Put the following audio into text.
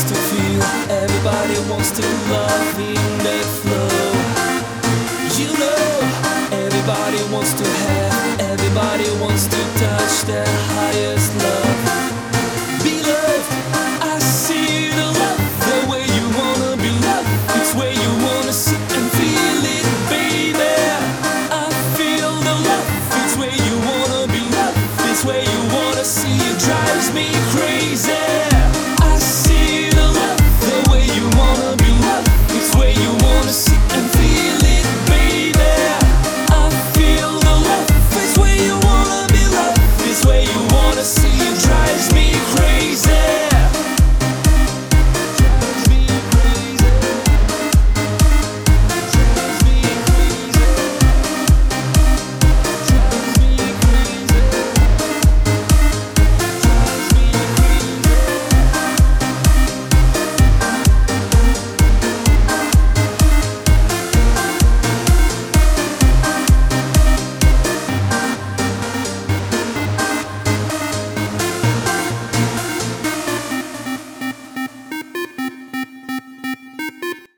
wants to feel, everybody wants to love in the flow. You know, everybody wants to have, everybody wants to touch their highest